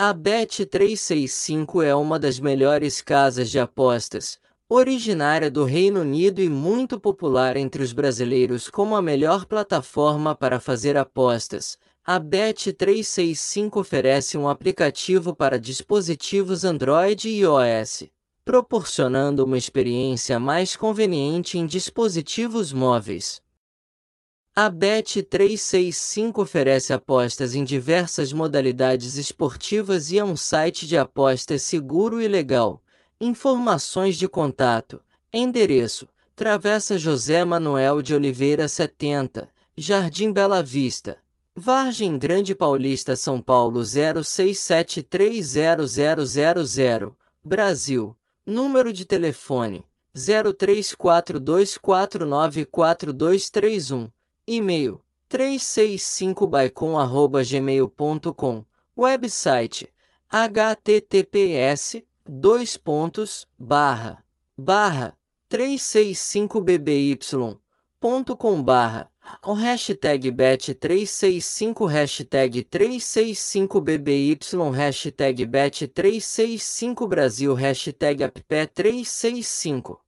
A Bet365 é uma das melhores casas de apostas, originária do Reino Unido e muito popular entre os brasileiros como a melhor plataforma para fazer apostas. A Bet365 oferece um aplicativo para dispositivos Android e iOS, proporcionando uma experiência mais conveniente em dispositivos móveis. A Bet365 oferece apostas em diversas modalidades esportivas e é um site de apostas seguro e legal. Informações de contato: endereço: Travessa José Manuel de Oliveira 70, Jardim Bela Vista, Vargem Grande Paulista, São Paulo 06730000, Brasil. Número de telefone: 0342494231. E-mail 365baicon@gmail.com. Website https dois pontos barra barra 365bby.com barra com hashtag bet365 hashtag 365bby hashtag bet365 Brasil hashtag app365